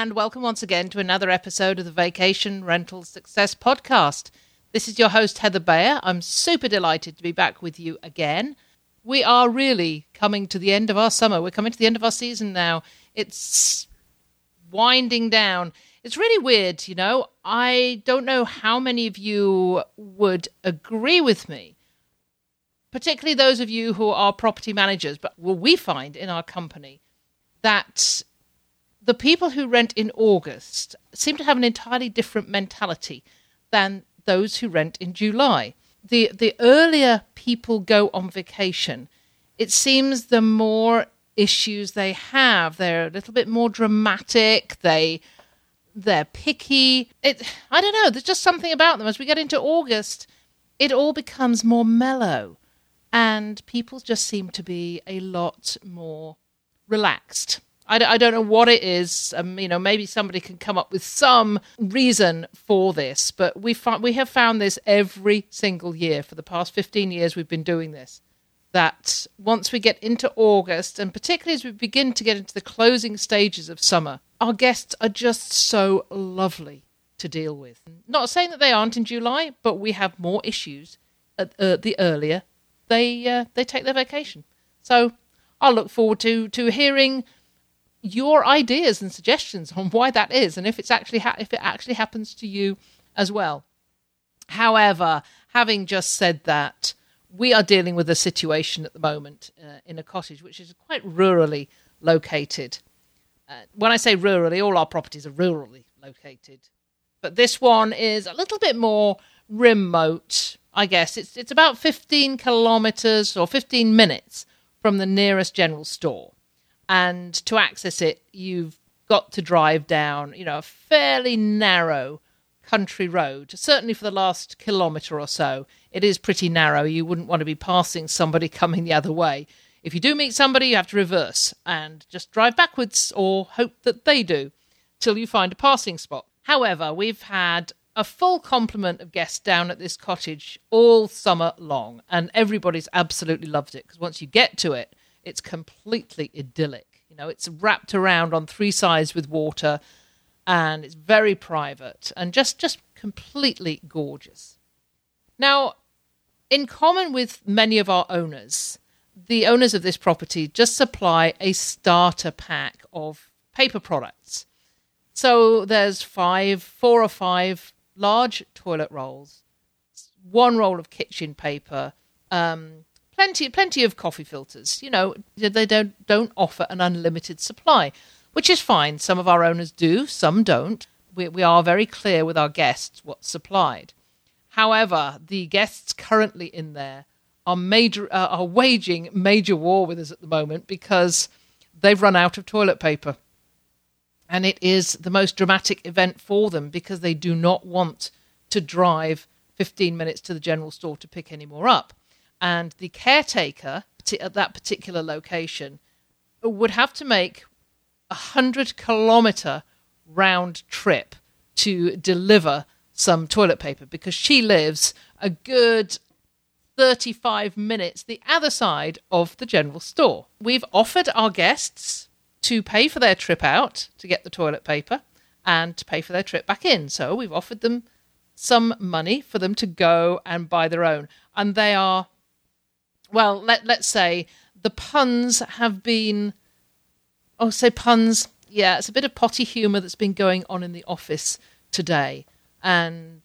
And welcome once again to another episode of the Vacation Rental Success Podcast. This is your host, Heather Bayer. I'm super delighted to be back with you again. We are really coming to the end of our summer. We're coming to the end of our season now. It's winding down. It's really weird, you know. I don't know how many of you would agree with me, particularly those of you who are property managers, but will we find in our company that the people who rent in August seem to have an entirely different mentality than those who rent in July. The the earlier people go on vacation, it seems the more issues they have. They're a little bit more dramatic. They they're picky. It I don't know, there's just something about them as we get into August, it all becomes more mellow and people just seem to be a lot more relaxed I, I don't know what it is. Um, you know, maybe somebody can come up with some reason for this, but we find we have found this every single year for the past 15 years we've been doing this. That once we get into August, and particularly as we begin to get into the closing stages of summer, our guests are just so lovely to deal with. Not saying that they aren't in July, but we have more issues at uh, the earlier they uh, they take their vacation. So I'll look forward to to hearing your ideas and suggestions on why that is and if it's actually ha- if it actually happens to you as well. However, having just said that, we are dealing with a situation at the moment uh, in a cottage which is quite rurally located. Uh, when I say rurally, all our properties are rurally located, but this one is a little bit more remote. I guess it's it's about 15 kilometers or 15 minutes from the nearest general store and to access it, you've got to drive down, you know, a fairly narrow country road. Certainly for the last kilometre or so, it is pretty narrow. You wouldn't want to be passing somebody coming the other way. If you do meet somebody, you have to reverse and just drive backwards or hope that they do till you find a passing spot. However, we've had a full complement of guests down at this cottage all summer long, and everybody's absolutely loved it because once you get to it, it's completely idyllic. You know, it's wrapped around on three sides with water and it's very private and just just completely gorgeous. Now, in common with many of our owners, the owners of this property just supply a starter pack of paper products. So there's five, four or five large toilet rolls, one roll of kitchen paper, um, plenty plenty of coffee filters. You know, they don't don't offer an unlimited supply, which is fine. Some of our owners do, some don't. We we are very clear with our guests what's supplied. However, the guests currently in there are major uh, are waging major war with us at the moment because they've run out of toilet paper. And it is the most dramatic event for them because they do not want to drive 15 minutes to the general store to pick any more up and the caretaker at that particular location would have to make a hundred kilometer round trip to deliver some toilet paper because she lives a good 35 minutes the other side of the general store. We've offered our guests to pay for their trip out to get the toilet paper and to pay for their trip back in. So we've offered them some money for them to go and buy their own. And they are well, let let's say the puns have been oh say puns, yeah, it's a bit of potty humour that's been going on in the office today. And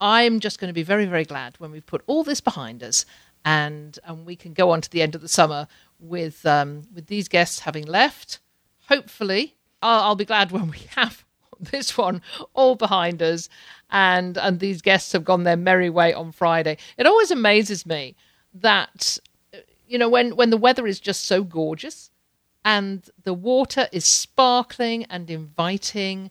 I'm just going to be very, very glad when we've put all this behind us and and we can go on to the end of the summer with um, with these guests having left. Hopefully, I'll, I'll be glad when we have this one all behind us and and these guests have gone their merry way on Friday. It always amazes me that you know when when the weather is just so gorgeous and the water is sparkling and inviting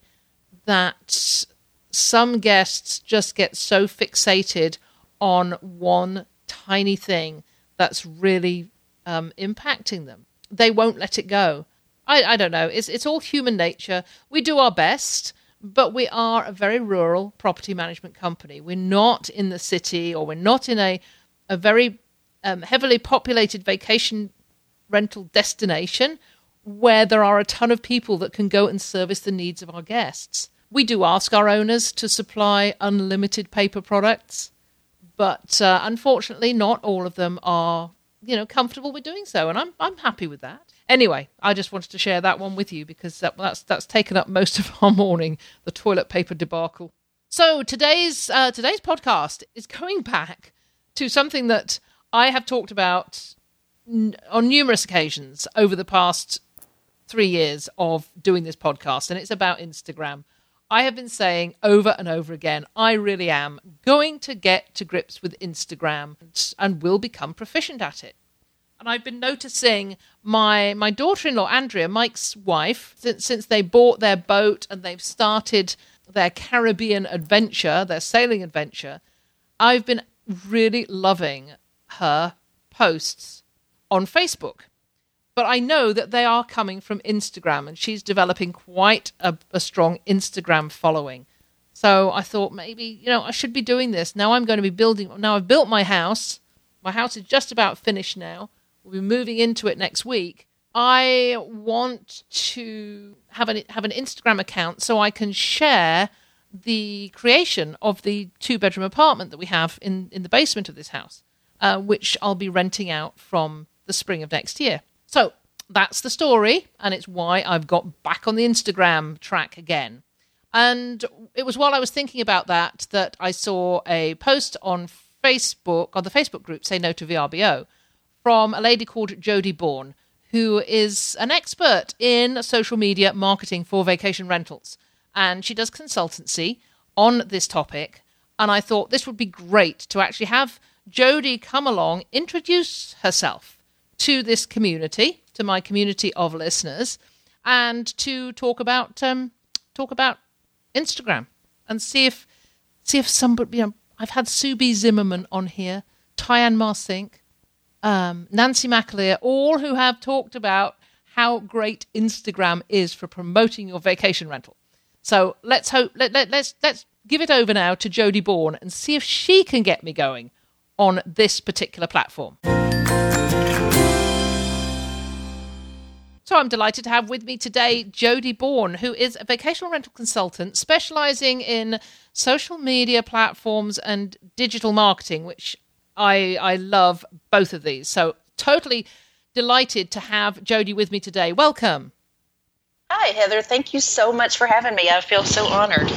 that some guests just get so fixated on one tiny thing that's really um, impacting them. They won't let it go. I, I don't know. It's it's all human nature. We do our best, but we are a very rural property management company. We're not in the city, or we're not in a a very um, heavily populated vacation rental destination where there are a ton of people that can go and service the needs of our guests. We do ask our owners to supply unlimited paper products, but uh, unfortunately, not all of them are, you know, comfortable with doing so, and I'm I'm happy with that. Anyway, I just wanted to share that one with you because that, that's that's taken up most of our morning, the toilet paper debacle. So today's uh, today's podcast is going back to something that I have talked about n- on numerous occasions over the past three years of doing this podcast, and it's about Instagram. I have been saying over and over again, I really am going to get to grips with Instagram and, will become proficient at it. And I've been noticing my my daughter-in-law Andrea, Mike's wife, since since they bought their boat and they've started their Caribbean adventure, their sailing adventure. I've been really loving her posts on Facebook. But I know that they are coming from Instagram, and she's developing quite a, a strong Instagram following. So I thought maybe, you know, I should be doing this. Now I'm going to be building, now I've built my house. My house is just about finished now. We'll be moving into it next week. I want to have an have an Instagram account so I can share the creation of the two bedroom apartment that we have in in the basement of this house, uh, which I'll be renting out from the spring of next year. So that's the story, and it's why I've got back on the Instagram track again. And it was while I was thinking about that that I saw a post on Facebook, on the Facebook group, Say No to VRBO, from a lady called Jodie Bourne, who is an expert in social media marketing for vacation rentals. And she does consultancy on this topic. And I thought this would be great to actually have Jodie come along, introduce herself to this community, to my community of listeners, and to talk about um, talk about Instagram and see if see if somebody you know I've had Sue B. Zimmerman on here, Tyann Marcink, um, Nancy McAleer, all who have talked about how great Instagram is for promoting your vacation rental. So let's hope let, let, let's let's give it over now to Jodie Bourne and see if she can get me going on this particular platform. So I'm delighted to have with me today Jodie Bourne, who is a vacation rental consultant specializing in social media platforms and digital marketing, which I I love both of these. So totally delighted to have Jodie with me today. Welcome. Hi, Heather. Thank you so much for having me. I feel so honored.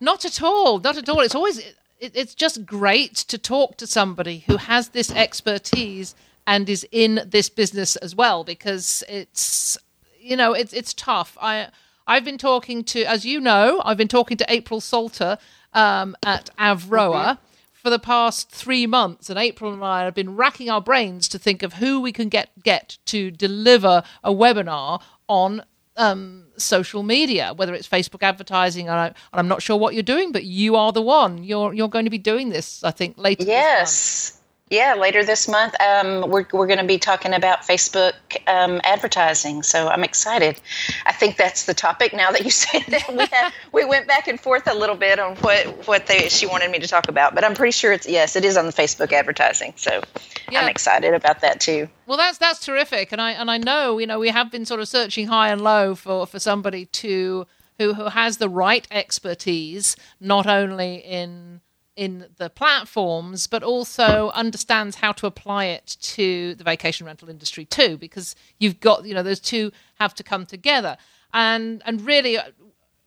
Not at all. Not at all. It's always it, it's just great to talk to somebody who has this expertise and is in this business as well because it's you know it's it's tough. I I've been talking to as you know I've been talking to April Salter um, at Avroa. Mm-hmm for the past three months, and April and I have been racking our brains to think of who we can get get to deliver a webinar on um, social media, whether it's Facebook advertising. And, I, am not sure what you're doing, but you are the one. You're you're going to be doing this, I think, later. Yes. Yeah, later this month, um, we're, we're going to be talking about Facebook um, advertising. So I'm excited. I think that's the topic now that you said that. We, had, we went back and forth a little bit on what, what they, she wanted me to talk about. But I'm pretty sure it's, yes, it is on the Facebook advertising. So yeah. I'm excited about that too. Well, that's that's terrific, and I and I know you know we have been sort of searching high and low for for somebody to who who has the right expertise, not only in in the platforms, but also understands how to apply it to the vacation rental industry too, because you've got you know those two have to come together. And and really, uh,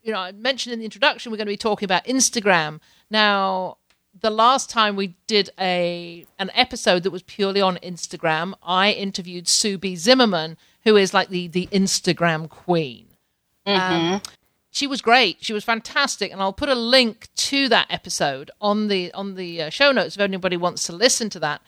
you know, I mentioned in the introduction we're going to be talking about Instagram now. The last time we did a an episode that was purely on Instagram, I interviewed Sue B. Zimmerman, who is like the the Instagram queen. Mm-hmm. Um, she was great. She was fantastic, and I'll put a link to that episode on the on the uh, show notes if anybody wants to listen to that.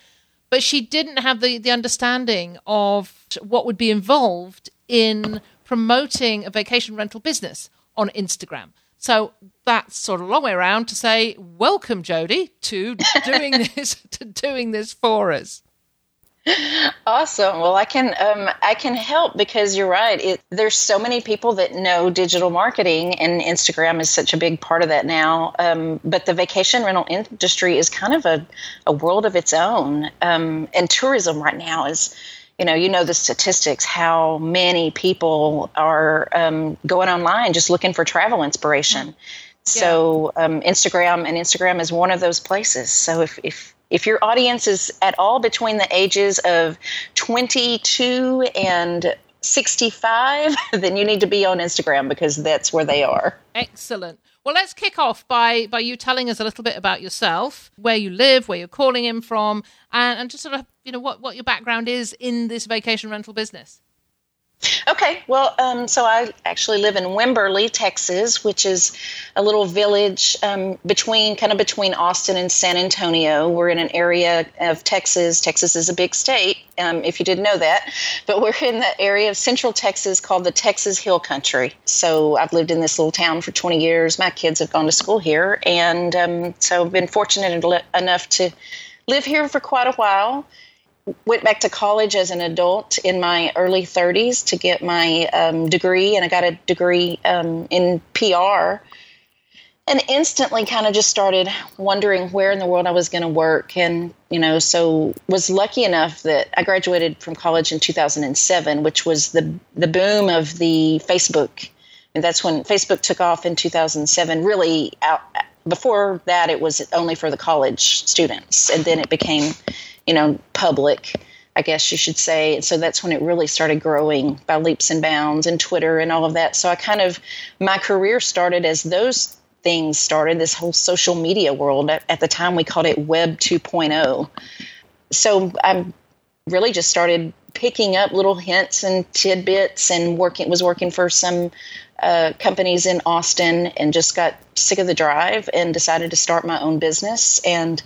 but she didn't have the, the understanding of what would be involved in promoting a vacation rental business on Instagram. So that's sort of a long way around to say, welcome, Jodie, to doing this to doing this for us. Awesome. Well, I can um, I can help because you're right. It, there's so many people that know digital marketing, and Instagram is such a big part of that now. Um, but the vacation rental industry is kind of a, a world of its own, um, and tourism right now is. You know, you know the statistics. How many people are um, going online just looking for travel inspiration? So um, Instagram and Instagram is one of those places. So if, if if your audience is at all between the ages of 22 and 65, then you need to be on Instagram because that's where they are. Excellent. Well, let's kick off by by you telling us a little bit about yourself, where you live, where you're calling in from, and, and just sort of you know what what your background is in this vacation rental business. Okay, well, um, so I actually live in Wimberley, Texas, which is a little village um, between, kind of between Austin and San Antonio. We're in an area of Texas. Texas is a big state, um, if you didn't know that, but we're in the area of Central Texas called the Texas Hill Country. So I've lived in this little town for 20 years. My kids have gone to school here, and um, so I've been fortunate enough to live here for quite a while went back to college as an adult in my early 30s to get my um, degree, and I got a degree um, in PR. And instantly, kind of just started wondering where in the world I was going to work, and you know, so was lucky enough that I graduated from college in 2007, which was the the boom of the Facebook, and that's when Facebook took off in 2007. Really, out before that, it was only for the college students, and then it became you know, public, I guess you should say. And so that's when it really started growing by leaps and bounds and Twitter and all of that. So I kind of, my career started as those things started, this whole social media world. At, the time, we called it Web 2.0. So I'm really just started picking up little hints and tidbits and working, was working for some uh, companies in Austin and just got sick of the drive and decided to start my own business. And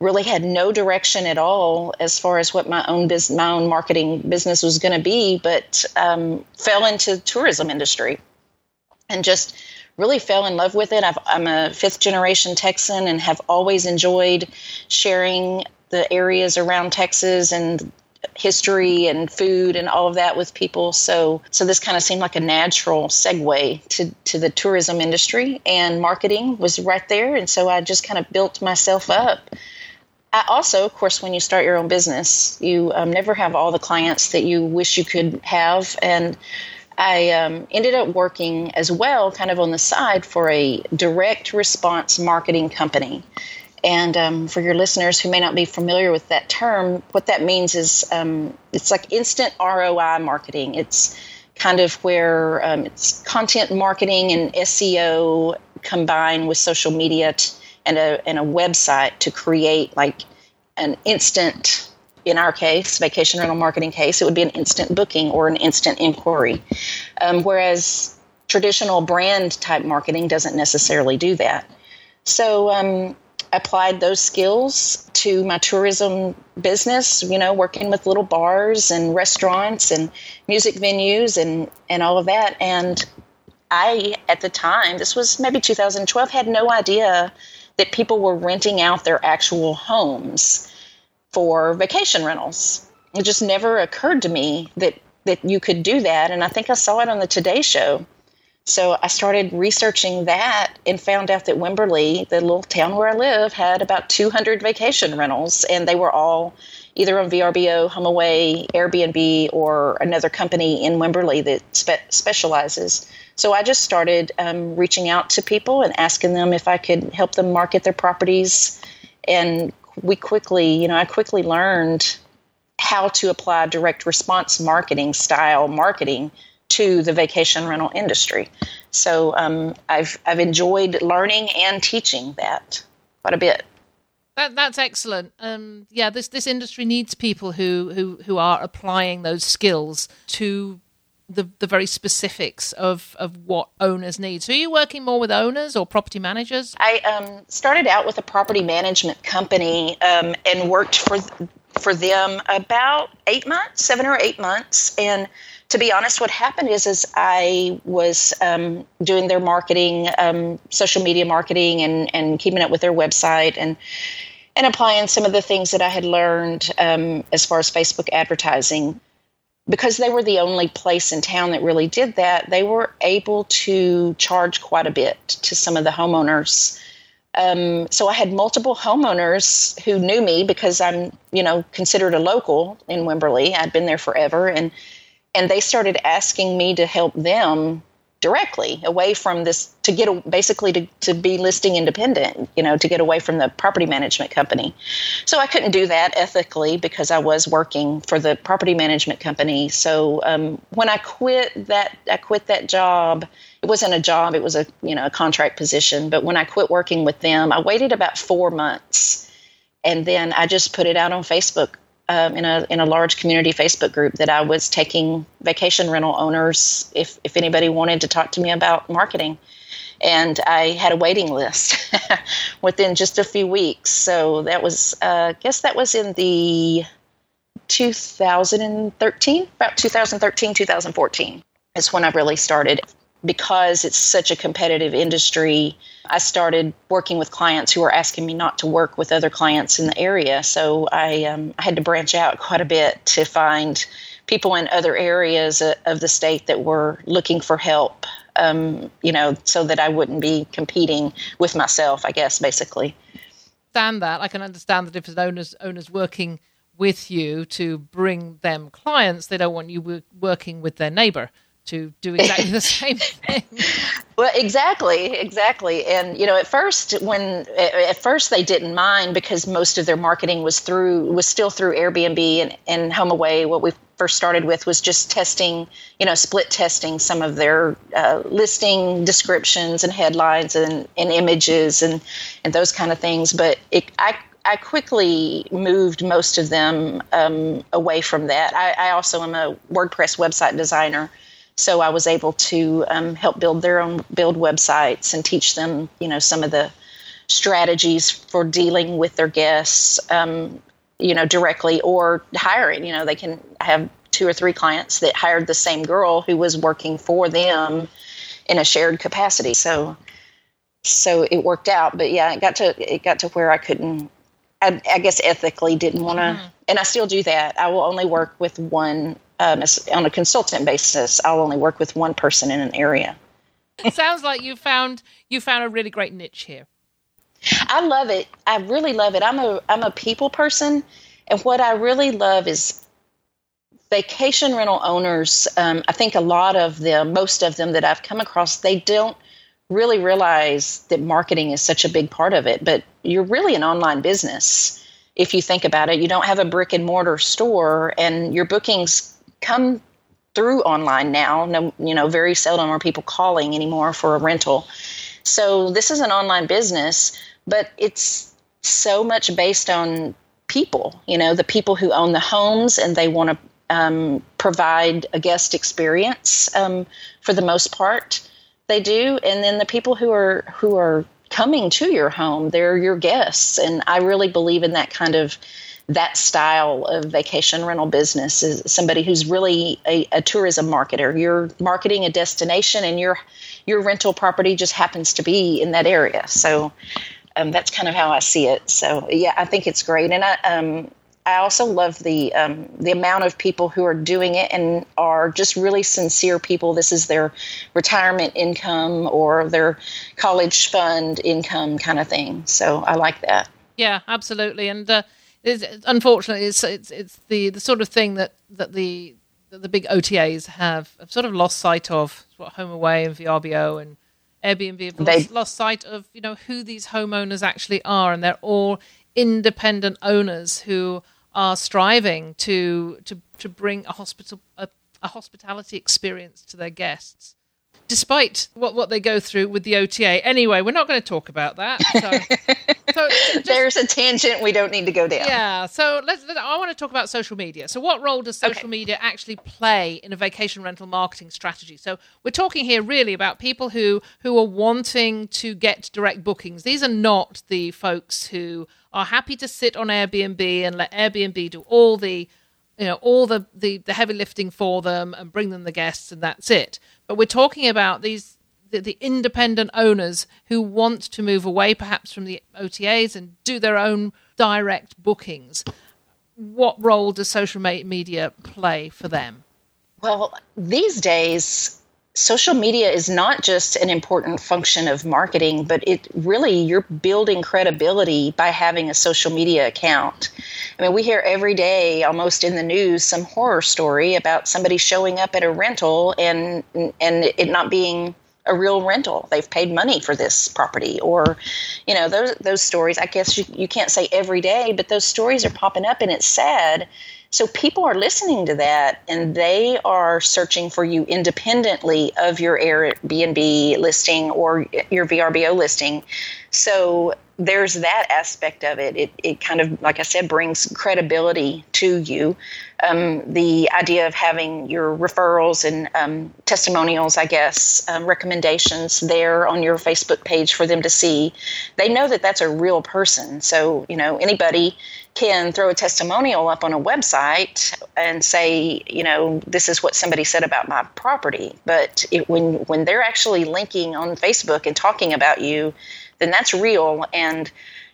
really had no direction at all as far as what my own business, my own marketing business was going to be, but um, fell into the tourism industry and just really fell in love with it. i am a fifth generation Texan and have always enjoyed sharing the areas around Texas and history and food and all of that with people. So so this kind of seemed like a natural segue to, to the tourism industry and marketing was right there. And so I just kind of built myself up also, of course, when you start your own business, you um, never have all the clients that you wish you could have. And I um, ended up working as well, kind of on the side, for a direct response marketing company. And um, for your listeners who may not be familiar with that term, what that means is um, it's like instant ROI marketing. It's kind of where um, it's content marketing and SEO combined with social media. And a and a website to create like an instant in our case, vacation rental marketing case, it would be an instant booking or an instant inquiry. Um, whereas traditional brand type marketing doesn't necessarily do that. So um, I applied those skills to my tourism business, you know, working with little bars and restaurants and music venues and, and all of that. And I, at the time, this was maybe 2012, had no idea that people were renting out their actual homes for vacation rentals. It just never occurred to me that that you could do that, and I think I saw it on the Today Show. So I started researching that and found out that Wimberley, the little town where I live, had about 200 vacation rentals, and they were all either on VRBO, HomeAway, Airbnb, or another company in Wimberley that spe- specializes. So I just started um, reaching out to people and asking them if I could help them market their properties. And we quickly, you know, I quickly learned how to apply direct response marketing style marketing to the vacation rental industry. So um, I've I've enjoyed learning and teaching that quite a bit. That, that's excellent. Um, yeah, this this industry needs people who who who are applying those skills to the, the very specifics of, of what owners need. So, are you working more with owners or property managers? I um, started out with a property management company um, and worked for for them about eight months, seven or eight months. And to be honest, what happened is, is I was um, doing their marketing, um, social media marketing, and and keeping up with their website and and applying some of the things that I had learned um, as far as Facebook advertising. Because they were the only place in town that really did that, they were able to charge quite a bit to some of the homeowners um, so I had multiple homeowners who knew me because I'm, you know, considered a local in Wimberley. I'd been there forever, and and they started asking me to help them directly away from this to get a, basically to, to be listing independent you know to get away from the property management company. So i couldn't do that ethically because i was working for the property management company. So um, when i quit that i quit that job it wasn't a job it was a you know a contract position but when i quit working with them i waited about four months. And then i just put it out on facebook um, in a in a large community Facebook group that I was taking vacation rental owners if if anybody wanted to talk to me about marketing, and I had a waiting list within just a few weeks. So that was uh, I guess that was in the 2013 about 2013 2014 is when I really started because it's such a competitive industry, I started working with clients who were asking me not to work with other clients in the area. So I, um, I had to branch out quite a bit to find people in other areas of the state that were looking for help, um, you know, so that I wouldn't be competing with myself, I guess, basically. Understand that. I can understand that if an owner's, owner's working with you to bring them clients, they don't want you working with their neighbor to do exactly the same thing. Well, exactly, exactly. And you know, at first, when at first they didn't mind because most of their marketing was through was still through Airbnb and and HomeAway. What we first started with was just testing, you know, split testing some of their uh, listing descriptions and headlines and, and images and and those kind of things. But it, I I quickly moved most of them um, away from that. I, I, also am a WordPress website designer, so I was able to um, help build their own build websites and teach them, you know, some of the strategies for dealing with their guests, um, you know, directly or hiring. You know, they can have two or three clients that hired the same girl who was working for them in a shared capacity. So, so it worked out. But yeah, it got to it got to where I couldn't. I, I guess ethically didn't want to, mm-hmm. and I still do that. I will only work with one um, on a consultant basis, I'll only work with one person in an area. it sounds like you found you found a really great niche here. I love it. I really love it. I'm a I'm a people person, and what I really love is vacation rental owners. Um, I think a lot of them, most of them that I've come across, they don't really realize that marketing is such a big part of it. But you're really an online business if you think about it. You don't have a brick and mortar store, and your bookings come through online now. No, you know, very seldom are people calling anymore for a rental. So this is an online business, but it's so much based on people. You know, the people who own the homes and they want to um, provide a guest experience um, for the most part. They do, and then the people who are who are coming to your home, they're your guests, and I really believe in that kind of that style of vacation rental business is somebody who's really a, a, tourism marketer. You're marketing a destination, and your your rental property just happens to be in that area. So um, that's kind of how I see it. So yeah, I think it's great, and I um, I also love the um, the amount of people who are doing it and are just really sincere people. This is their retirement income or their college fund income kind of thing. So I like that. Yeah, absolutely, and. Uh, it's, unfortunately, it's, it's it's the the sort of thing that that the that the big OTAs have, have sort of lost sight of. What HomeAway and VRBO and Airbnb have lost, lost sight of you know who these homeowners actually are, and they're all independent owners who are striving to to to bring a hospital a, a hospitality experience to their guests despite what, what they go through with the OTA. Anyway, we're not going to talk about that. So So just, there's a tangent we don't need to go down. Yeah. So let's. Let, I want to talk about social media. So what role does social okay. media actually play in a vacation rental marketing strategy? So we're talking here really about people who who are wanting to get direct bookings. These are not the folks who are happy to sit on Airbnb and let Airbnb do all the you know all the, the the heavy lifting for them and bring them the guests and that's it but we're talking about these the, the, independent owners who want to move away perhaps from the OTAs and do their own direct bookings. What role does social media play for them? Well, these days, social media is not just an important function of marketing, but it really you're building credibility by having a social media account. I mean, we hear every day, almost in the news, some horror story about somebody showing up at a rental and and it not being a real rental. They've paid money for this property, or you know those those stories. I guess you, you can't say every day, but those stories are popping up, and it's sad. So people are listening to that, and they are searching for you independently of your Airbnb listing or your VRBO listing. So there's that aspect of it. It, it kind of, like I said, brings credibility to you. Um, the idea of having your referrals and um, testimonials, I guess, um, recommendations there on your Facebook page for them to see, they know that that's a real person. So, you know, anybody can throw a testimonial up on a website and say, you know, this is what somebody said about my property. But it, when when they're actually linking on Facebook and talking about you, then that's real and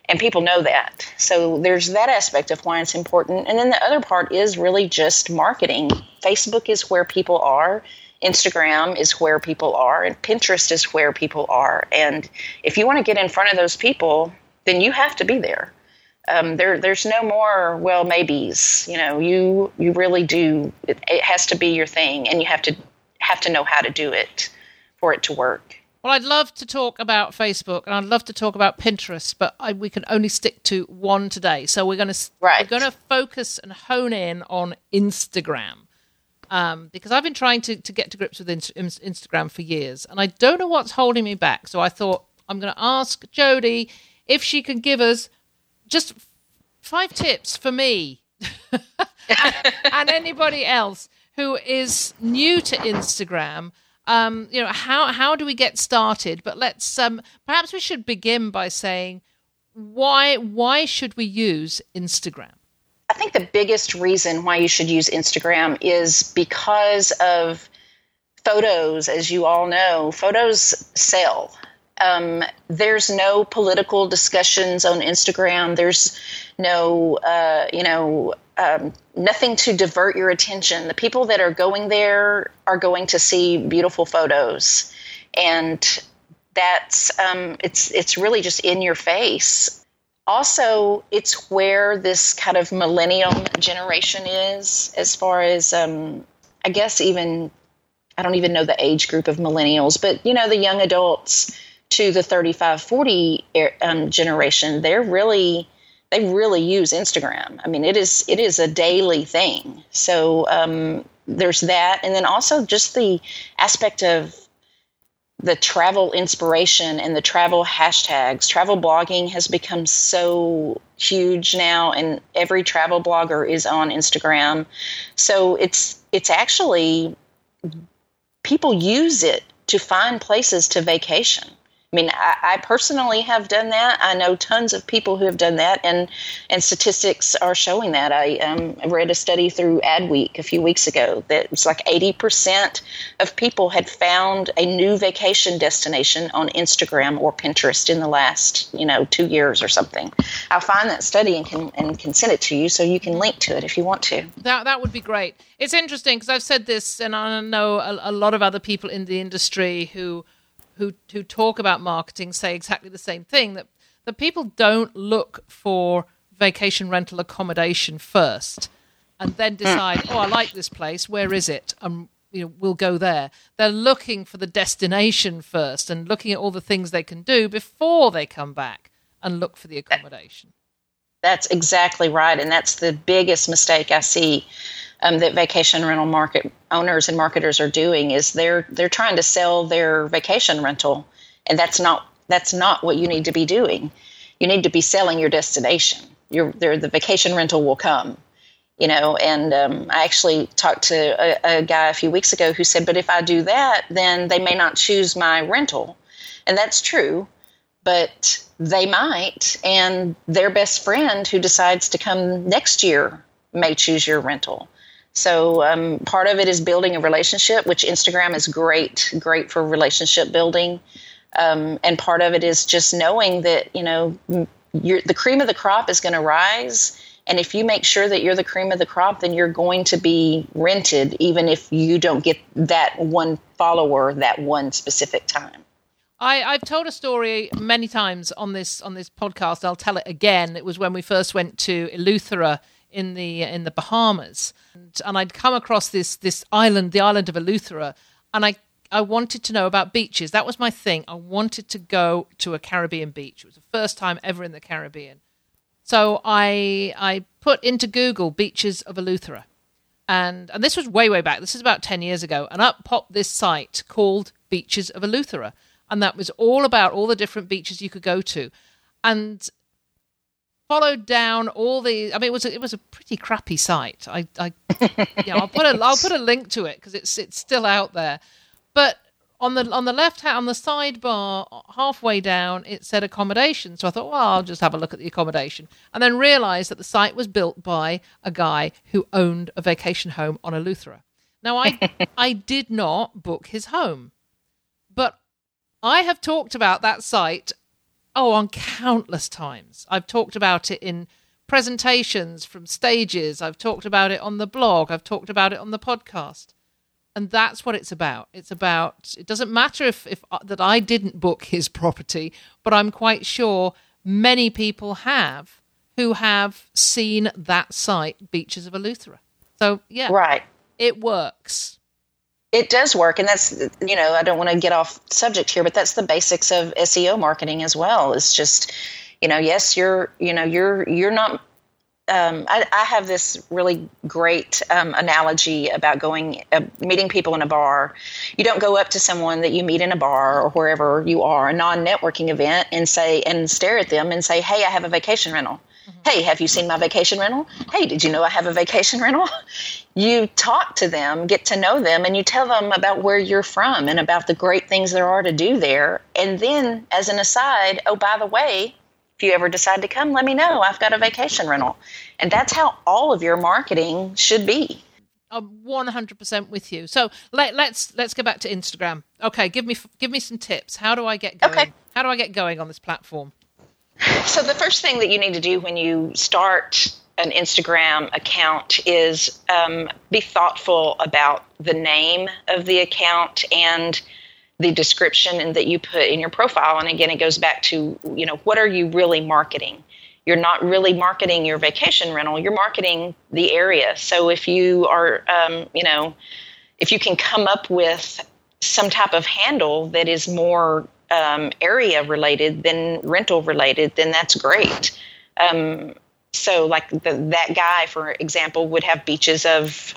and people know that. So there's that aspect of why it's important. And then the other part is really just marketing. Facebook is where people are. Instagram is where people are, and Pinterest is where people are. And if you want to get in front of those people, then you have to be there. Um, there, there's no more well maybes. You know, you you really do. It, it has to be your thing, and you have to have to know how to do it for it to work. Well, I'd love to talk about Facebook and I'd love to talk about Pinterest, but I, we can only stick to one today. So we're going to right. we're going to focus and hone in on Instagram. Um, because I've been trying to, to get to grips with Instagram for years, and I don't know what's holding me back. So I thought I'm going to ask Jodie if she can give us just five tips for me and, and anybody else who is new to Instagram um, you know, how how do we get started? But let's um, perhaps we should begin by saying why why should we use Instagram? I think the biggest reason why you should use Instagram is because of photos. As you all know, photos sell. Um, there's no political discussions on Instagram. There's no, uh, you know, um, nothing to divert your attention. The people that are going there are going to see beautiful photos, and that's um, it's it's really just in your face. Also, it's where this kind of millennium generation is, as far as um, I guess even I don't even know the age group of millennials, but you know the young adults to the 35 40 um, generation, they're really they really use Instagram. I mean, it is it is a daily thing. So um, there's that, and then also just the aspect of the travel inspiration and the travel hashtags. Travel blogging has become so huge now, and every travel blogger is on Instagram. So it's it's actually people use it to find places to vacation. I mean, I, I, personally have done that. I know tons of people who have done that, and and statistics are showing that. I um, read a study through Adweek a few weeks ago that it's like eighty percent of people had found a new vacation destination on Instagram or Pinterest in the last you know two years or something. I'll find that study and can and can send it to you so you can link to it if you want to. That that would be great. It's interesting because I've said this, and I know a, a lot of other people in the industry who who who talk about marketing say exactly the same thing that that people don't look for vacation rental accommodation first and then hmm. decide, oh, I like this place. Where is it? Um, you know, we'll go there. They're looking for the destination first and looking at all the things they can do before they come back and look for the accommodation. That's exactly right, and that's the biggest mistake I see um, that vacation rental market owners and marketers are doing is they're they're trying to sell their vacation rental, and that's not that's not what you need to be doing. you need to be selling your destination. Your the vacation rental will come, you know. And um, I actually talked to a, a guy a few weeks ago who said, "But if I do that, then they may not choose my rental," and that's true. But they might, and their best friend who decides to come next year may choose your rental. So um, part of it is building a relationship, which Instagram is great, great for relationship building. Um, and part of it is just knowing that you know the cream of the crop is going to rise. And if you make sure that you're the cream of the crop, then you're going to be rented, even if you don't get that one follower that one specific time. I, I've told a story many times on this on this podcast. I'll tell it again. It was when we first went to Eleuthera in the in the Bahamas, and, and I'd come across this this island, the island of Eleuthera, and I I wanted to know about beaches. That was my thing. I wanted to go to a Caribbean beach. It was the first time ever in the Caribbean. So I I put into Google beaches of Eleuthera. And and this was way way back. This is about 10 years ago. And up popped this site called Beaches of Eleuthera. And that was all about all the different beaches you could go to. And followed down all the I mean it was a, it was a pretty crappy site. I I know, I'll put a I'll put a link to it because it's it's still out there. But on the on the left hand on the sidebar halfway down it said accommodation so i thought well i'll just have a look at the accommodation and then realized that the site was built by a guy who owned a vacation home on eleuthera now i i did not book his home but i have talked about that site oh on countless times. I've talked about it in presentations from stages. I've talked about it on the blog. I've talked about it on the podcast. And that's what it's about. It's about it doesn't matter if, if uh, that i didn't book his property but i'm quite sure many people have who have seen that site beaches of eleuthera so yeah. Right. It works it does work and that's you know i don't want to get off subject here but that's the basics of seo marketing as well it's just you know yes you're you know you're you're not um, I, I, have this really great um, analogy about going uh, meeting people in a bar. You don't go up to someone that you meet in a bar or wherever you are, a non-networking event, and say and stare at them and say, "Hey, I have a vacation rental." Mm-hmm. Hey, have you seen my vacation rental? Hey, did you know I have a vacation rental? you talk to them, get to know them, and you tell them about where you're from and about the great things there are to do there. And then, as an aside, oh, by the way, if you ever decide to come, let me know. I've got a vacation rental. And that's how all of your marketing should be. I'm 100% with you. So let, let's let's go back to Instagram. Okay, give me give me some tips. How do I get going? Okay. How do I get going on this platform? So the first thing that you need to do when you start an Instagram account is um, be thoughtful about the name of the account and the description and that you put in your profile. And again it goes back to you know what are you really marketing? You're not really marketing your vacation rental you're marketing the area. So if you are um, you know if you can come up with some type of handle that is more um, area related than rental related then that's great um, so like the, that guy for example would have beaches of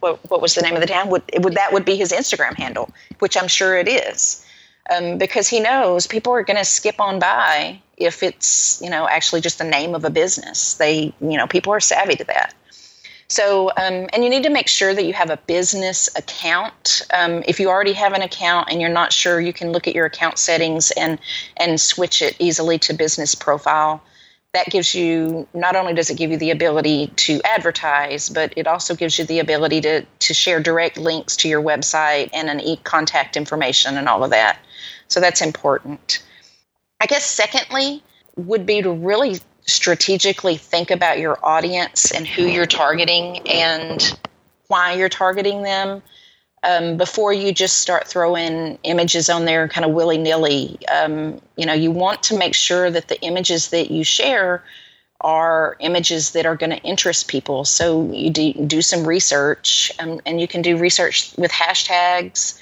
what, what was the name of the town? Would, would that would be his Instagram handle, which I'm sure it is, um, because he knows people are going to skip on by if it's you know actually just the name of a business. They you know people are savvy to that. So, um, and you need to make sure that you have a business account. Um, if you already have an account and you're not sure, you can look at your account settings and and switch it easily to business profile that gives you not only does it give you the ability to advertise, but it also gives you the ability to, to share direct links to your website and an e contact information and all of that. So that's important. I guess, secondly, would be to really strategically think about your audience and who you're targeting and why you're targeting them um, before you just start throwing images on there kind of willy nilly. Um, you know, you want to make sure that the images that you share are images that are going to interest people. So you do, do some research, um, and you can do research with hashtags,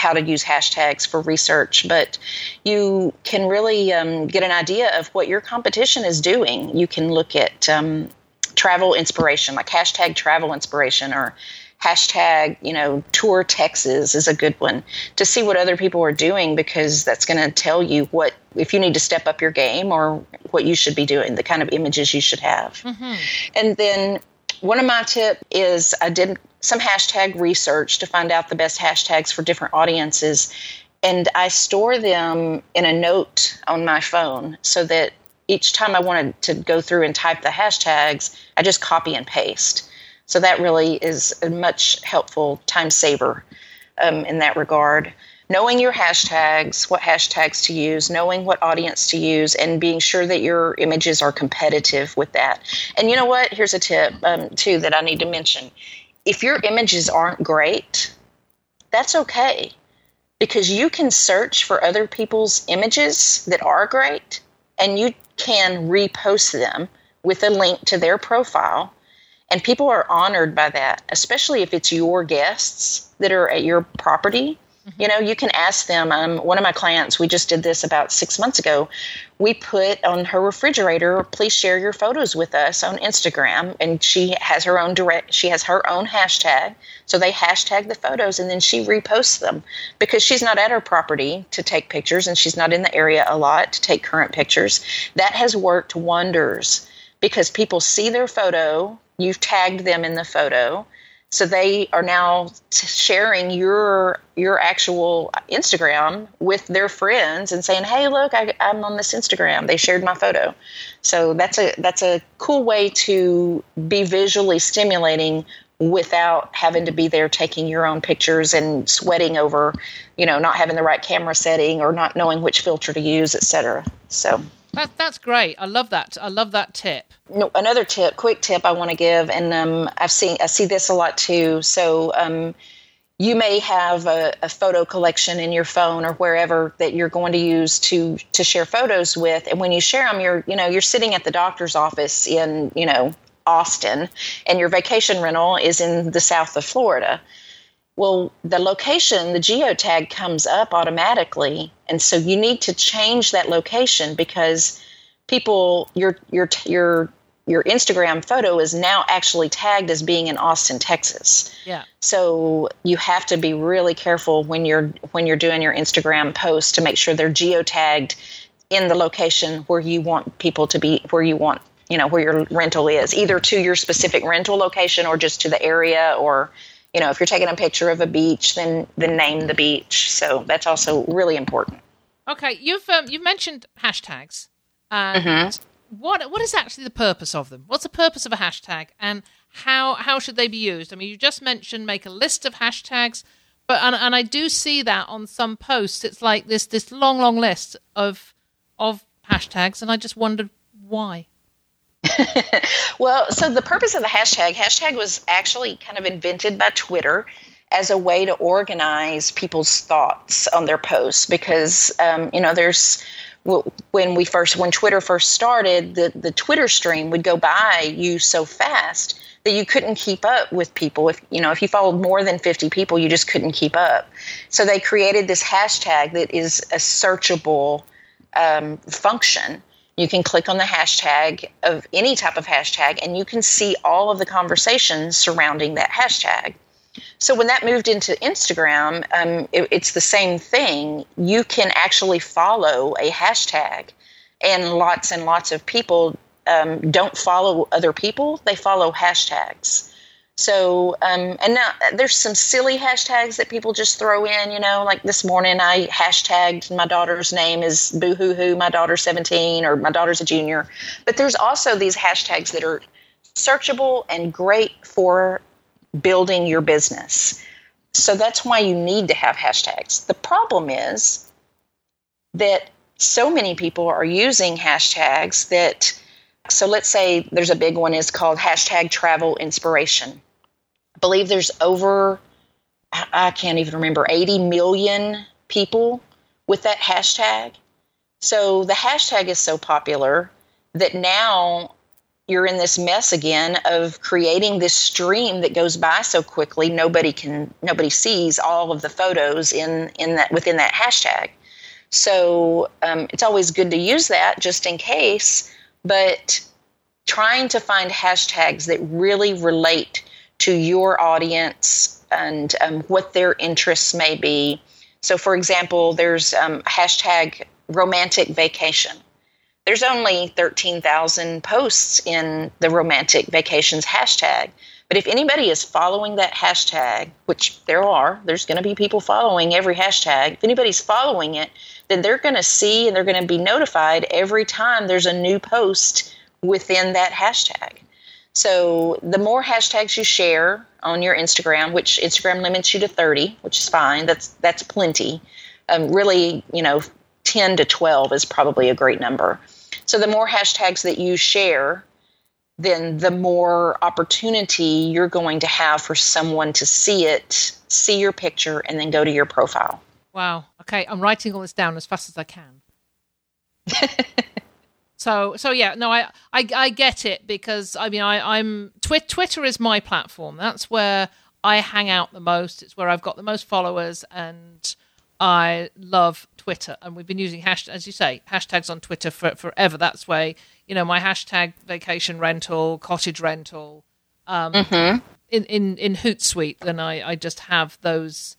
how to use hashtags for research, but you can really um, get an idea of what your competition is doing. You can look at um, travel inspiration, like hashtag travel inspiration or hashtag, you know, tour Texas is a good one to see what other people are doing because that's going to tell you what if you need to step up your game or what you should be doing, the kind of images you should have. Mm-hmm. And then one of my tip is I did some hashtag research to find out the best hashtags for different audiences and I store them in a note on my phone so that each time I wanted to go through and type the hashtags, I just copy and paste. So that really is a much helpful time saver um, in that regard. Knowing your hashtags, what hashtags to use, knowing what audience to use, and being sure that your images are competitive with that. And you know what? Here's a tip, um, too, that I need to mention. If your images aren't great, that's okay because you can search for other people's images that are great and you can repost them with a link to their profile and people are honored by that, especially if it's your guests that are at your property. You know, you can ask them. Um, one of my clients, we just did this about six months ago. We put on her refrigerator, please share your photos with us on Instagram. And she has her own direct, she has her own hashtag. So they hashtag the photos and then she reposts them because she's not at her property to take pictures and she's not in the area a lot to take current pictures. That has worked wonders because people see their photo you've tagged them in the photo so they are now sharing your your actual instagram with their friends and saying hey look I, am on this instagram. They shared my photo. So that's a that's a cool way to be visually stimulating without having to be there taking your own pictures and sweating over you know not having the right camera setting or not knowing which filter to use etc so that, that's great. I love that. I love that tip. No, another tip, quick tip I want to give, and um, I've seen I see this a lot too. So um, you may have a, a, photo collection in your phone or wherever that you're going to use to to share photos with, and when you share them, you're you know you're sitting at the doctor's office in you know Austin, and your vacation rental is in the south of Florida. Well, the location, the geotag comes up automatically, and so you need to change that location because people your your your your Instagram photo is now actually tagged as being in Austin, Texas. Yeah. So you have to be really careful when you're when you're doing your Instagram posts to make sure they're geotagged in the location where you want people to be where you want you know where your rental is either to your specific rental location or just to the area or you know, if you're taking a picture of a beach, then then name the beach. So that's also really important. Okay, you've um, you've mentioned hashtags. And mm-hmm. what what is actually the purpose of them? What's the purpose of a hashtag, and how how should they be used? I mean, you just mentioned make a list of hashtags, but and, and I do see that on some posts. It's like this this long long list of of hashtags, and I just wondered why. well, so the purpose of the hashtag, hashtag was actually kind of invented by Twitter as a way to organize people's thoughts on their posts because, um, you know, there's when we first when Twitter first started, the the Twitter stream would go by you so fast that you couldn't keep up with people. If you know if you followed more than fifty people, you just couldn't keep up. So they created this hashtag that is a searchable um, function you can click on the hashtag of any type of hashtag and you can see all of the conversations surrounding that hashtag. So when that moved into Instagram, um, it, it's the same thing. You can actually follow a hashtag, and lots and lots of people um, don't follow other people; they follow hashtags. So, um, and now there's some silly hashtags that people just throw in, you know, like this morning I hashtagged my daughter's name is boo hoo hoo, my daughter's 17 or my daughter's a junior. But there's also these hashtags that are searchable and great for building your business. So that's why you need to have hashtags. The problem is that so many people are using hashtags that so let's say there's a big one is called hashtag travel inspiration believe there's over, I can't even remember, 80 million people with that hashtag. So the hashtag is so popular that now you're in this mess again of creating this stream that goes by so quickly nobody can nobody sees all of the photos in in that within that hashtag so um, it's always good to use that just in case but trying to find hashtags that really relate to your audience and um, what their interests may be. So, for example, there's um, hashtag romantic vacation. There's only 13,000 posts in the romantic vacations hashtag. But if anybody is following that hashtag, which there are, there's going to be people following every hashtag. If anybody's following it, then they're going to see and they're going to be notified every time there's a new post within that hashtag. So the more hashtags you share on your Instagram, which Instagram limits you to 30, which is fine. That's that's plenty. Um, really, you know, 10 to 12 is probably a great number. So the more hashtags that you share, then the more opportunity you're going to have for someone to see it, see your picture, and then go to your profile. Wow. Okay, I'm writing all this down as fast as I can. so, so yeah, no, I, I, I get it because I mean, I, I'm Twi- Twitter is my platform. That's where I hang out the most. It's where I've got the most followers, and I love Twitter. And we've been using hash, as you say, hashtags on Twitter for forever. That's why you know my hashtag vacation rental, cottage rental. Um, mm-hmm. In in in Hootsuite, then I I just have those.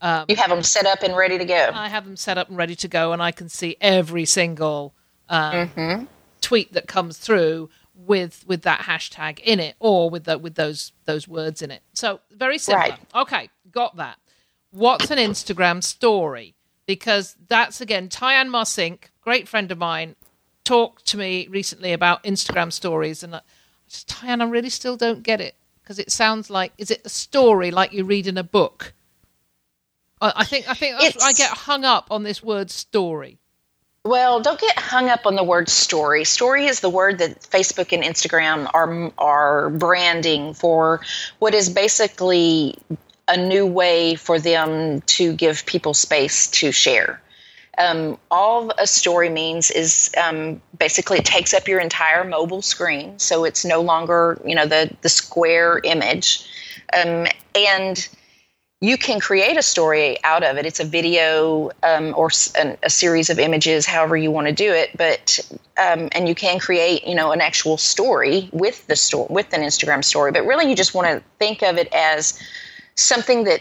Um, you have them set up and ready to go. I have them set up and ready to go, and I can see every single um, mm-hmm. tweet that comes through with with that hashtag in it, or with the, with those those words in it. So very simple. Right. Okay, got that. What's an Instagram story? Because that's again, Tyann Marcink, great friend of mine, talked to me recently about Instagram stories, and I just, Tyann, I really still don't get it because it sounds like is it a story like you read in a book? I think I think I get hung up on this word story. Well, don't get hung up on the word story. Story is the word that Facebook and Instagram are are branding for what is basically a new way for them to give people space to share. Um, all a story means is um, basically it takes up your entire mobile screen, so it's no longer you know the the square image, um, and you can create a story out of it. It's a video um, or an, a series of images, however you want to do it. But um, and you can create, you know, an actual story with the story with an Instagram story. But really, you just want to think of it as something that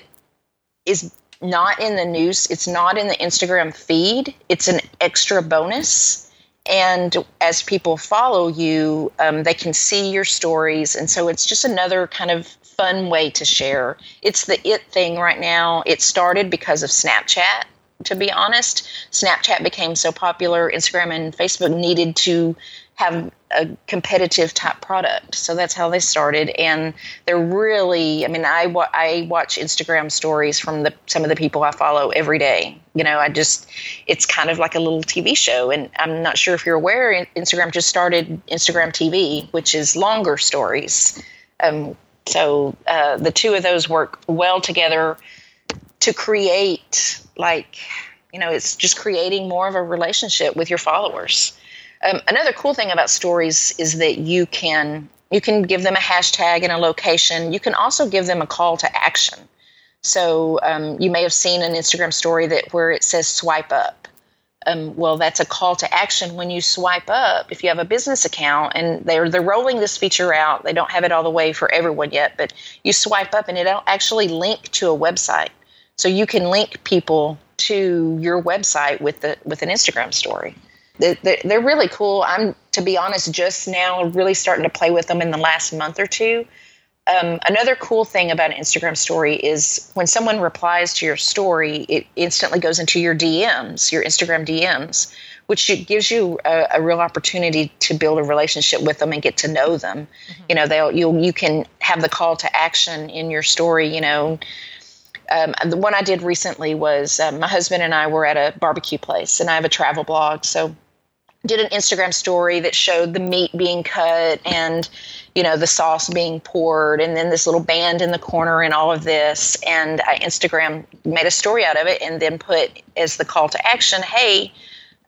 is not in the news. It's not in the Instagram feed. It's an extra bonus. And as people follow you, um, they can see your stories. And so it's just another kind of fun way to share. It's the it thing right now. It started because of Snapchat, to be honest. Snapchat became so popular, Instagram and Facebook needed to have a competitive type product. So that's how they started. And they're really, I mean, I, I watch Instagram stories from the, some of the people I follow every day. You know, I just, it's kind of like a little TV show. And I'm not sure if you're aware, Instagram just started Instagram TV, which is longer stories. Um, so uh, the two of those work well together to create, like, you know, it's just creating more of a relationship with your followers. Um, another cool thing about stories is that you can you can give them a hashtag and a location. You can also give them a call to action. So um, you may have seen an Instagram story that where it says swipe up. Um, well, that's a call to action when you swipe up. If you have a business account and they're they're rolling this feature out, they don't have it all the way for everyone yet, but you swipe up and it'll actually link to a website. So you can link people to your website with the with an Instagram story they're really cool. I'm, to be honest, just now really starting to play with them in the last month or two. Um, another cool thing about an Instagram story is when someone replies to your story, it instantly goes into your DMs, your Instagram DMs, which gives you a, a real opportunity to build a relationship with them and get to know them. Mm-hmm. You know, they'll you you can have the call to action in your story. You know, um, the one I did recently was um, my husband and I were at a barbecue place, and I have a travel blog, so did an Instagram story that showed the meat being cut and you know the sauce being poured and then this little band in the corner and all of this. And I Instagram made a story out of it and then put as the call to action hey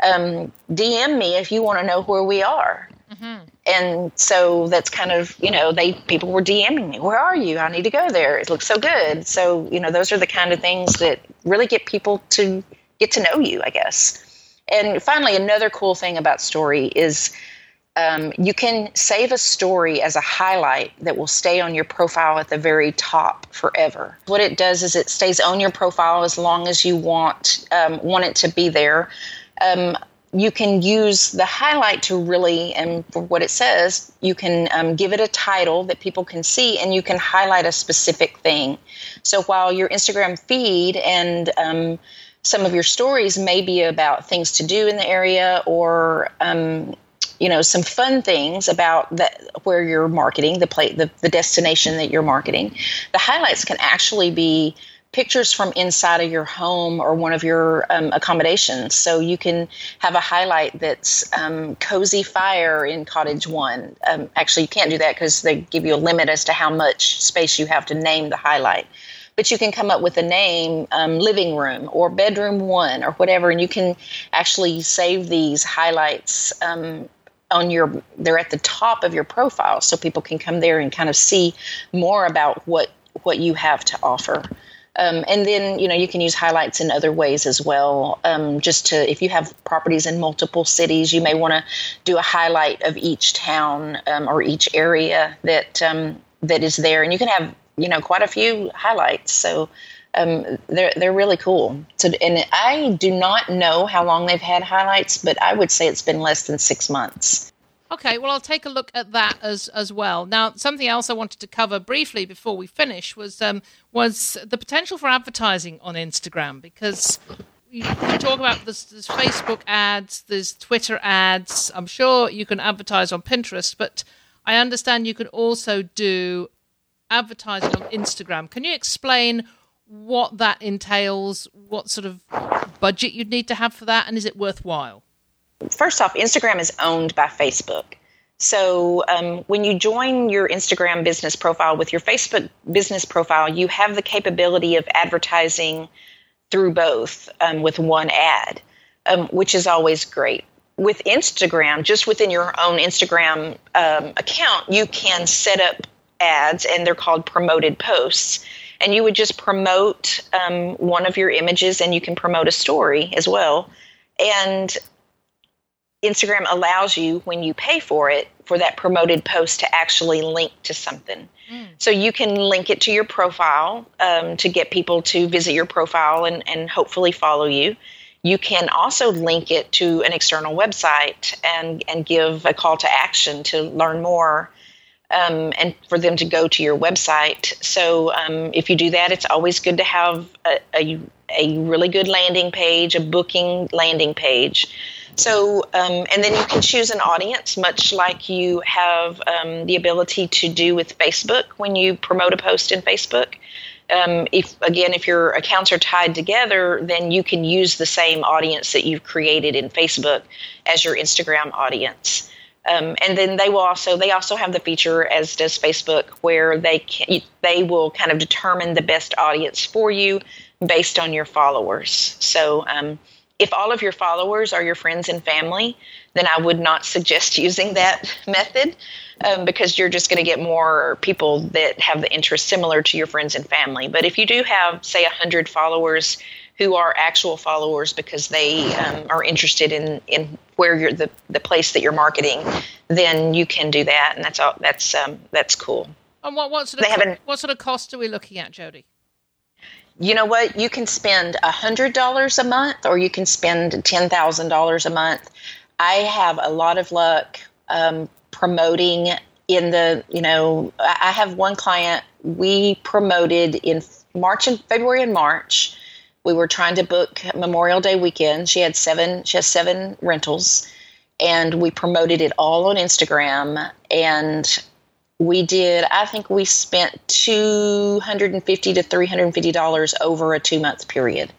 um, DM me if you want to know where we are. Mm-hmm. and so that's kind of you know they people were DMing me where are you? I need to go there. It looks so good. So you know those are the kind of things that really get people to get to know you I guess and finally, another cool thing about story is um, you can save a story as a highlight that will stay on your profile at the very top forever. What it does is it stays on your profile as long as you want um, want it to be there. Um, you can use the highlight to really, and for what it says, you can um, give it a title that people can see, and you can highlight a specific thing. So while your Instagram feed and um, some of your stories may be about things to do in the area or um, you know some fun things about that where you're marketing the plate the, the destination that you're marketing. The highlights can actually be pictures from inside of your home or one of your um, accommodations. So you can have a highlight that's um, cozy fire in cottage one. Um, actually you can't do that because they give you a limit as to how much space you have to name the highlight but you can come up with a name um, living room or bedroom one or whatever and you can actually save these highlights um, on your they're at the top of your profile so people can come there and kind of see more about what what you have to offer. Um, and then you know you can use highlights in other ways as well um, just to if you have properties in multiple cities you may want to do a highlight of each town um, or each area that um, that is there. And you can have you know quite a few highlights so um, they're they're really cool. So, and I do not know how long they've had highlights, but I would say it's been less than six months. Okay, well, I'll take a look at that as as well. Now, something else I wanted to cover briefly before we finish was um, was the potential for advertising on Instagram because you, talk about this, there's Facebook ads, there's Twitter ads. I'm sure you can advertise on Pinterest, but I understand you can also do advertising on Instagram. Can you explain what that entails, what sort of budget you'd need to have for that, and is it worthwhile? First off, Instagram is owned by Facebook. So um, when you join your Instagram business profile with your Facebook business profile, you have the capability of advertising through both um, with one ad, um, which is always great. With Instagram, just within your own Instagram um, account, you can set up ads, and they're called promoted posts. And you would just promote um, one of your images and you can promote a story as well. And instagram allows you when you pay for it for that promoted post to actually link to something. Mm. so you can link it to your profile um, to get people to visit your profile and, and hopefully follow you. You can also link it to an external website and, and give a call to action to learn more um, and for them to go to your website. So um, if you do that, it's always good to have a, a, a, really good landing page, a booking landing page. So, um, and then you can choose an audience, much like you have um, the ability to do with Facebook when you promote a post in Facebook. Um, if again, if your accounts are tied together, then you can use the same audience that you've created in Facebook as your Instagram audience. Um, and then they will also they also have the feature as does Facebook where they can, they will kind of determine the best audience for you based on your followers. So um, if all of your followers are your friends and family, then I would not suggest using that method um, because you're just going to get more people that have the interest similar to your friends and family. But if you do have say 100 followers who are actual followers because they um, are interested in, in where you're the, the place that you're marketing, then you can do that, and that's all. That's um, that's cool. And what what sort of co- what sort of cost are we looking at, Jodie? You know what? You can spend a hundred dollars a month, or you can spend ten thousand dollars a month. I have a lot of luck um, promoting in the. You know, I have one client we promoted in March and February and March we were trying to book Memorial Day weekend. She had seven. She has seven rentals, and we promoted it all on Instagram. And we did. I think we spent two hundred and fifty to three hundred and fifty dollars over a two month period.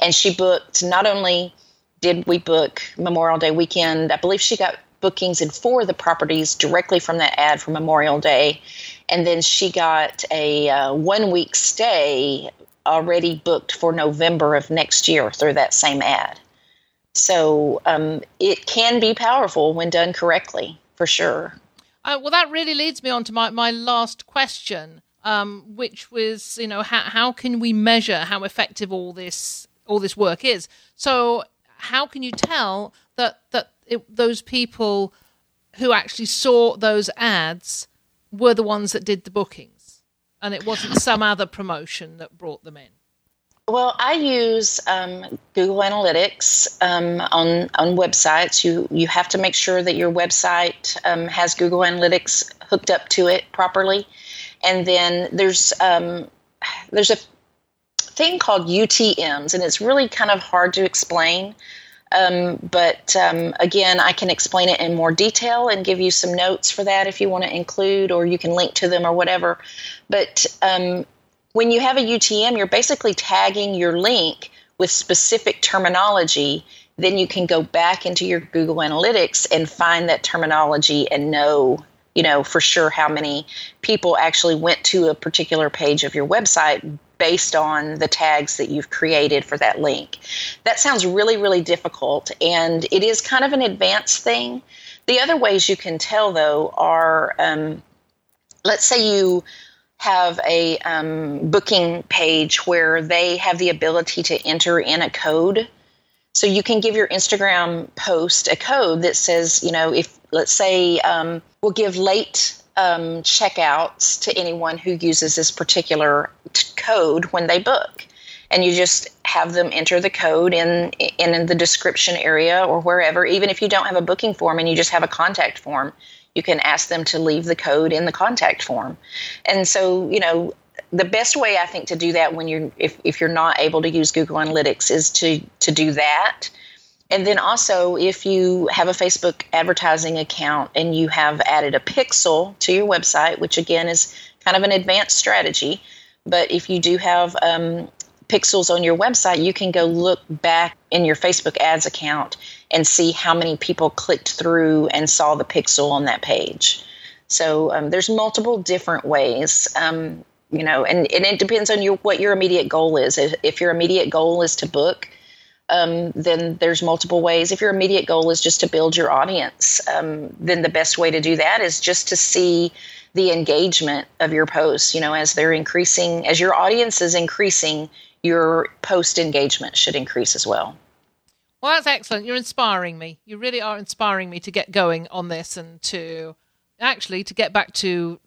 And she booked. Not only did we book Memorial Day weekend, I believe she got bookings in four of the properties directly from that ad for Memorial Day. And then she got a uh, one week stay already booked for November of next year through that same ad. So um, it can be powerful when done correctly, for sure. Uh, well, that really leads me on to my, my last question, um, which was, you know, how, how can we measure how effective all this all this work is? So, how can you tell that that it, those people who actually saw those ads were the ones that did the bookings, and it wasn't some other promotion that brought them in. Well, I use um, Google Analytics um, on on websites. You you have to make sure that your website um, has Google Analytics hooked up to it properly, and then there's um, there's a thing called UTM's, and it's really kind of hard to explain. Um, but um, again, I can explain it in more detail and give you some notes for that if you want to include, or you can link to them or whatever. But um, when you have a UTM, you're basically tagging your link with specific terminology. Then you can go back into your Google Analytics and find that terminology and know, you know, for sure how many people actually went to a particular page of your website based on the tags that you've created for that link. That sounds really, really difficult, and it is kind of an advanced thing. The other ways you can tell, though, are um, let's say you have a um, booking page where they have the ability to enter in a code. So you can give your Instagram post a code that says, you know, if let's say um, we'll give late um, checkouts to anyone who uses this particular t- code when they book. And you just have them enter the code in, in in the description area or wherever. Even if you don't have a booking form and you just have a contact form, you can ask them to leave the code in the contact form. And so, you know, the best way I think to do that when you're if, if you're not able to use Google Analytics is to to do that. And then also if you have a Facebook advertising account and you have added a pixel to your website, which again is kind of an advanced strategy, but if you do have um, pixels on your website, you can go look back in your Facebook ads account and see how many people clicked through and saw the pixel on that page. So um, there's multiple different ways, um, you know, and, and it depends on your what your immediate goal is. If, if your immediate goal is to book, um, then there's multiple ways. If your immediate goal is just to build your audience, um, then the best way to do that is just to see the engagement of your posts. You know, as they're increasing, as your audience is increasing, your post engagement should increase as well. Well, that's excellent. You're inspiring me. You really are inspiring me to get going on this and to actually to get back to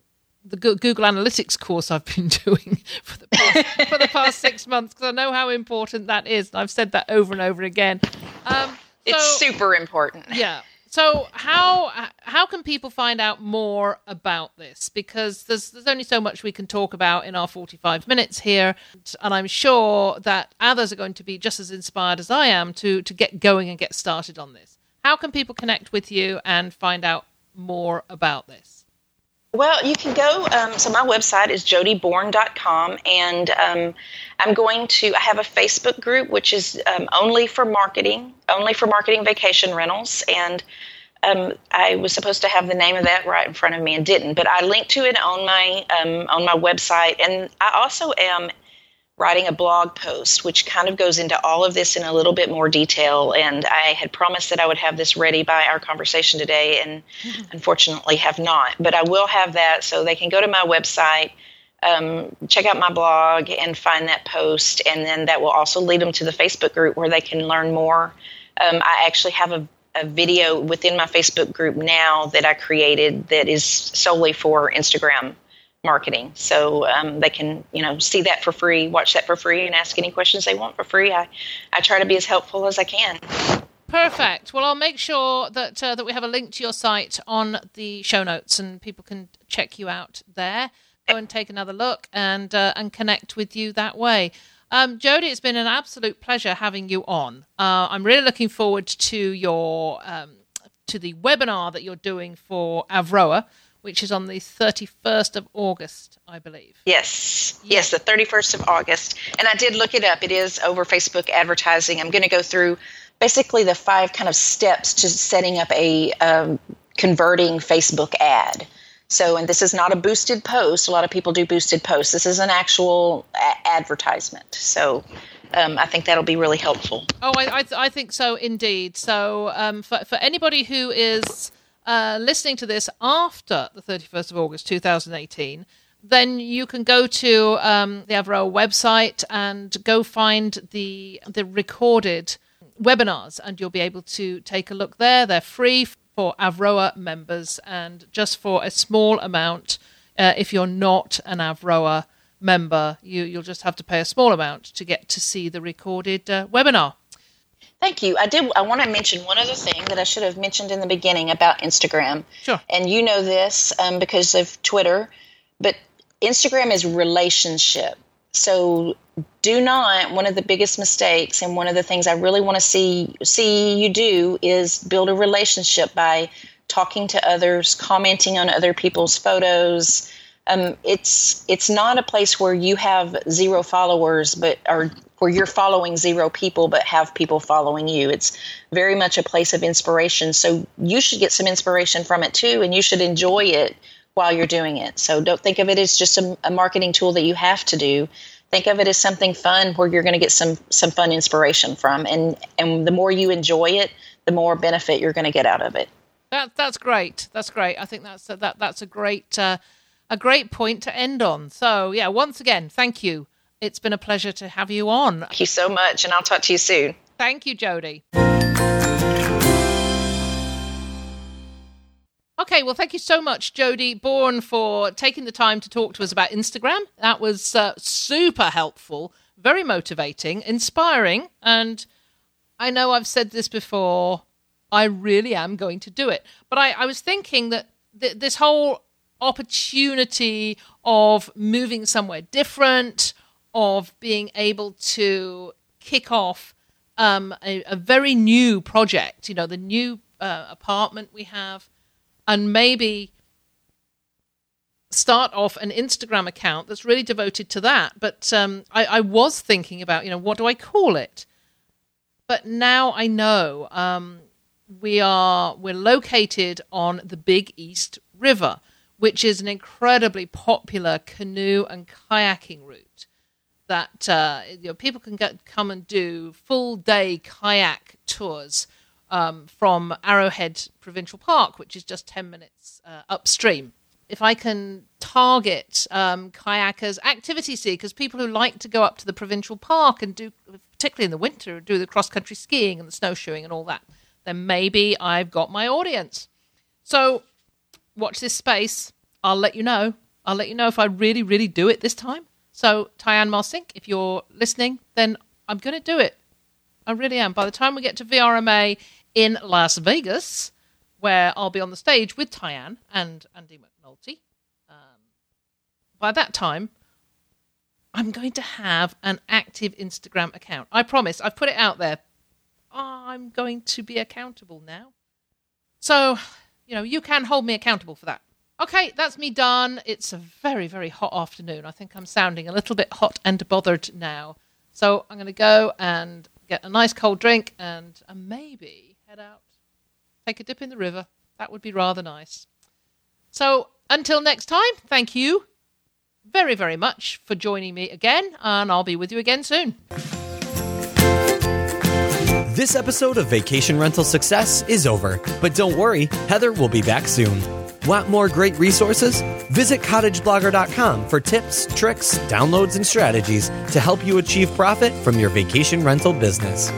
the Google Analytics course I've been doing for the past, for the past six months because I know how important that is. I've said that over and over again. Um, so, it's super important. Yeah. So how how can people find out more about this? Because there's there's only so much we can talk about in our 45 minutes here, and I'm sure that others are going to be just as inspired as I am to to get going and get started on this. How can people connect with you and find out more about this? Well, you can go. Um, so my website is jodibourne.com, and um, I'm going to. I have a Facebook group which is um, only for marketing, only for marketing vacation rentals, and um, I was supposed to have the name of that right in front of me and didn't. But I linked to it on my um, on my website, and I also am writing a blog post, which kind of goes into all of this in a little bit more detail. And I had promised that I would have this ready by our conversation today, and mm-hmm. unfortunately have not. But I will have that so they can go to my website, um, check out my blog, and find that post. And then that will also lead them to the Facebook group where they can learn more. Um, I actually have a, a video within my Facebook group now that I created that is solely for Instagram marketing. So um, they can, you know, see that for free, watch that for free, and ask any questions they want for free. I, I try to be as helpful as I can. Perfect. Well, I'll make sure that uh, that we have a link to your site on the show notes, and people can check you out there. Go and take another look and uh, and connect with you that way. Um, Jodie, it's been an absolute pleasure having you on. Uh, I'm really looking forward to your um, to the webinar that you're doing for Avroa which is on the 31st of August, I believe. Yes, yes, the 31st of August. And I did look it up. It is over Facebook advertising. I'm going to go through basically the five kind of steps to setting up a um, converting Facebook ad. So, and this is not a boosted post. A lot of people do boosted posts. This is an actual a- advertisement. So, um, I think that'll be really helpful. Oh, I, I, I think so indeed. So, um, for, for anybody who is uh, listening to this after the 31st of August 2018, then you can go to um, the Avroa website and go find the the recorded webinars, and you'll be able to take a look there. They're free for Avroa members, and just for a small amount, uh, if you're not an Avroa member, you, you'll just have to pay a small amount to get to see the recorded uh, webinar. Thank you. I did. I want to mention one other thing that I should have mentioned in the beginning about Instagram. Sure. And you know this um, because of Twitter, but Instagram is relationship. So do not. One of the biggest mistakes, and one of the things I really want to see see you do, is build a relationship by talking to others, commenting on other people's photos. Um, it's it's not a place where you have zero followers, but are where you're following zero people but have people following you. It's very much a place of inspiration. So you should get some inspiration from it too, and you should enjoy it while you're doing it. So don't think of it as just a, a marketing tool that you have to do. Think of it as something fun where you're going to get some some fun inspiration from, and and the more you enjoy it, the more benefit you're going to get out of it. That that's great. That's great. I think that's a, that that's a great uh, a great point to end on. So yeah, once again, thank you it's been a pleasure to have you on. Thank you so much, and I'll talk to you soon. Thank you, Jodie. Okay, well, thank you so much, Jodie Bourne, for taking the time to talk to us about Instagram. That was uh, super helpful, very motivating, inspiring, and I know I've said this before. I really am going to do it. But I, I was thinking that th- this whole opportunity of moving somewhere different, of being able to kick off um, a, a, very new project, you know, the new uh, apartment we have, and maybe start off an Instagram account that's really devoted to that. But um, I, I, was thinking about, you know, what do I call it? But now I know um, we are we're located on the Big East River, which is an incredibly popular canoe and kayaking route that uh, you know, people can get come and do full day kayak tours um, from Arrowhead Provincial Park, which is just ten minutes uh, upstream. If I can target um, kayakers, activity seekers, people who like to go up to the provincial park and do, particularly in the winter, do the cross country skiing and the snowshoeing and all that, then maybe I've got my audience. So watch this space. I'll let you know. I'll let you know if I really, really do it this time. So, Tyann Marcink, if you're listening, then I'm going to do it. I really am. By the time we get to VRMA in Las Vegas, where I'll be on the stage with Tyann and Andy McNulty, um, by that time, I'm going to have an active Instagram account. I promise. I've put it out there. I'm going to be accountable now. So, you know, you can hold me accountable for that. Okay, that's me done. It's a very, very hot afternoon. I think I'm sounding a little bit hot and bothered now. So I'm going to go and get a nice cold drink and, and maybe head out, take a dip in the river. That would be rather nice. So until next time, thank you very, very much for joining me again, and I'll be with you again soon. This episode of Vacation Rental Success is over, but don't worry, Heather will be back soon. Want more great resources? Visit cottageblogger.com for tips, tricks, downloads, and strategies to help you achieve profit from your vacation rental business.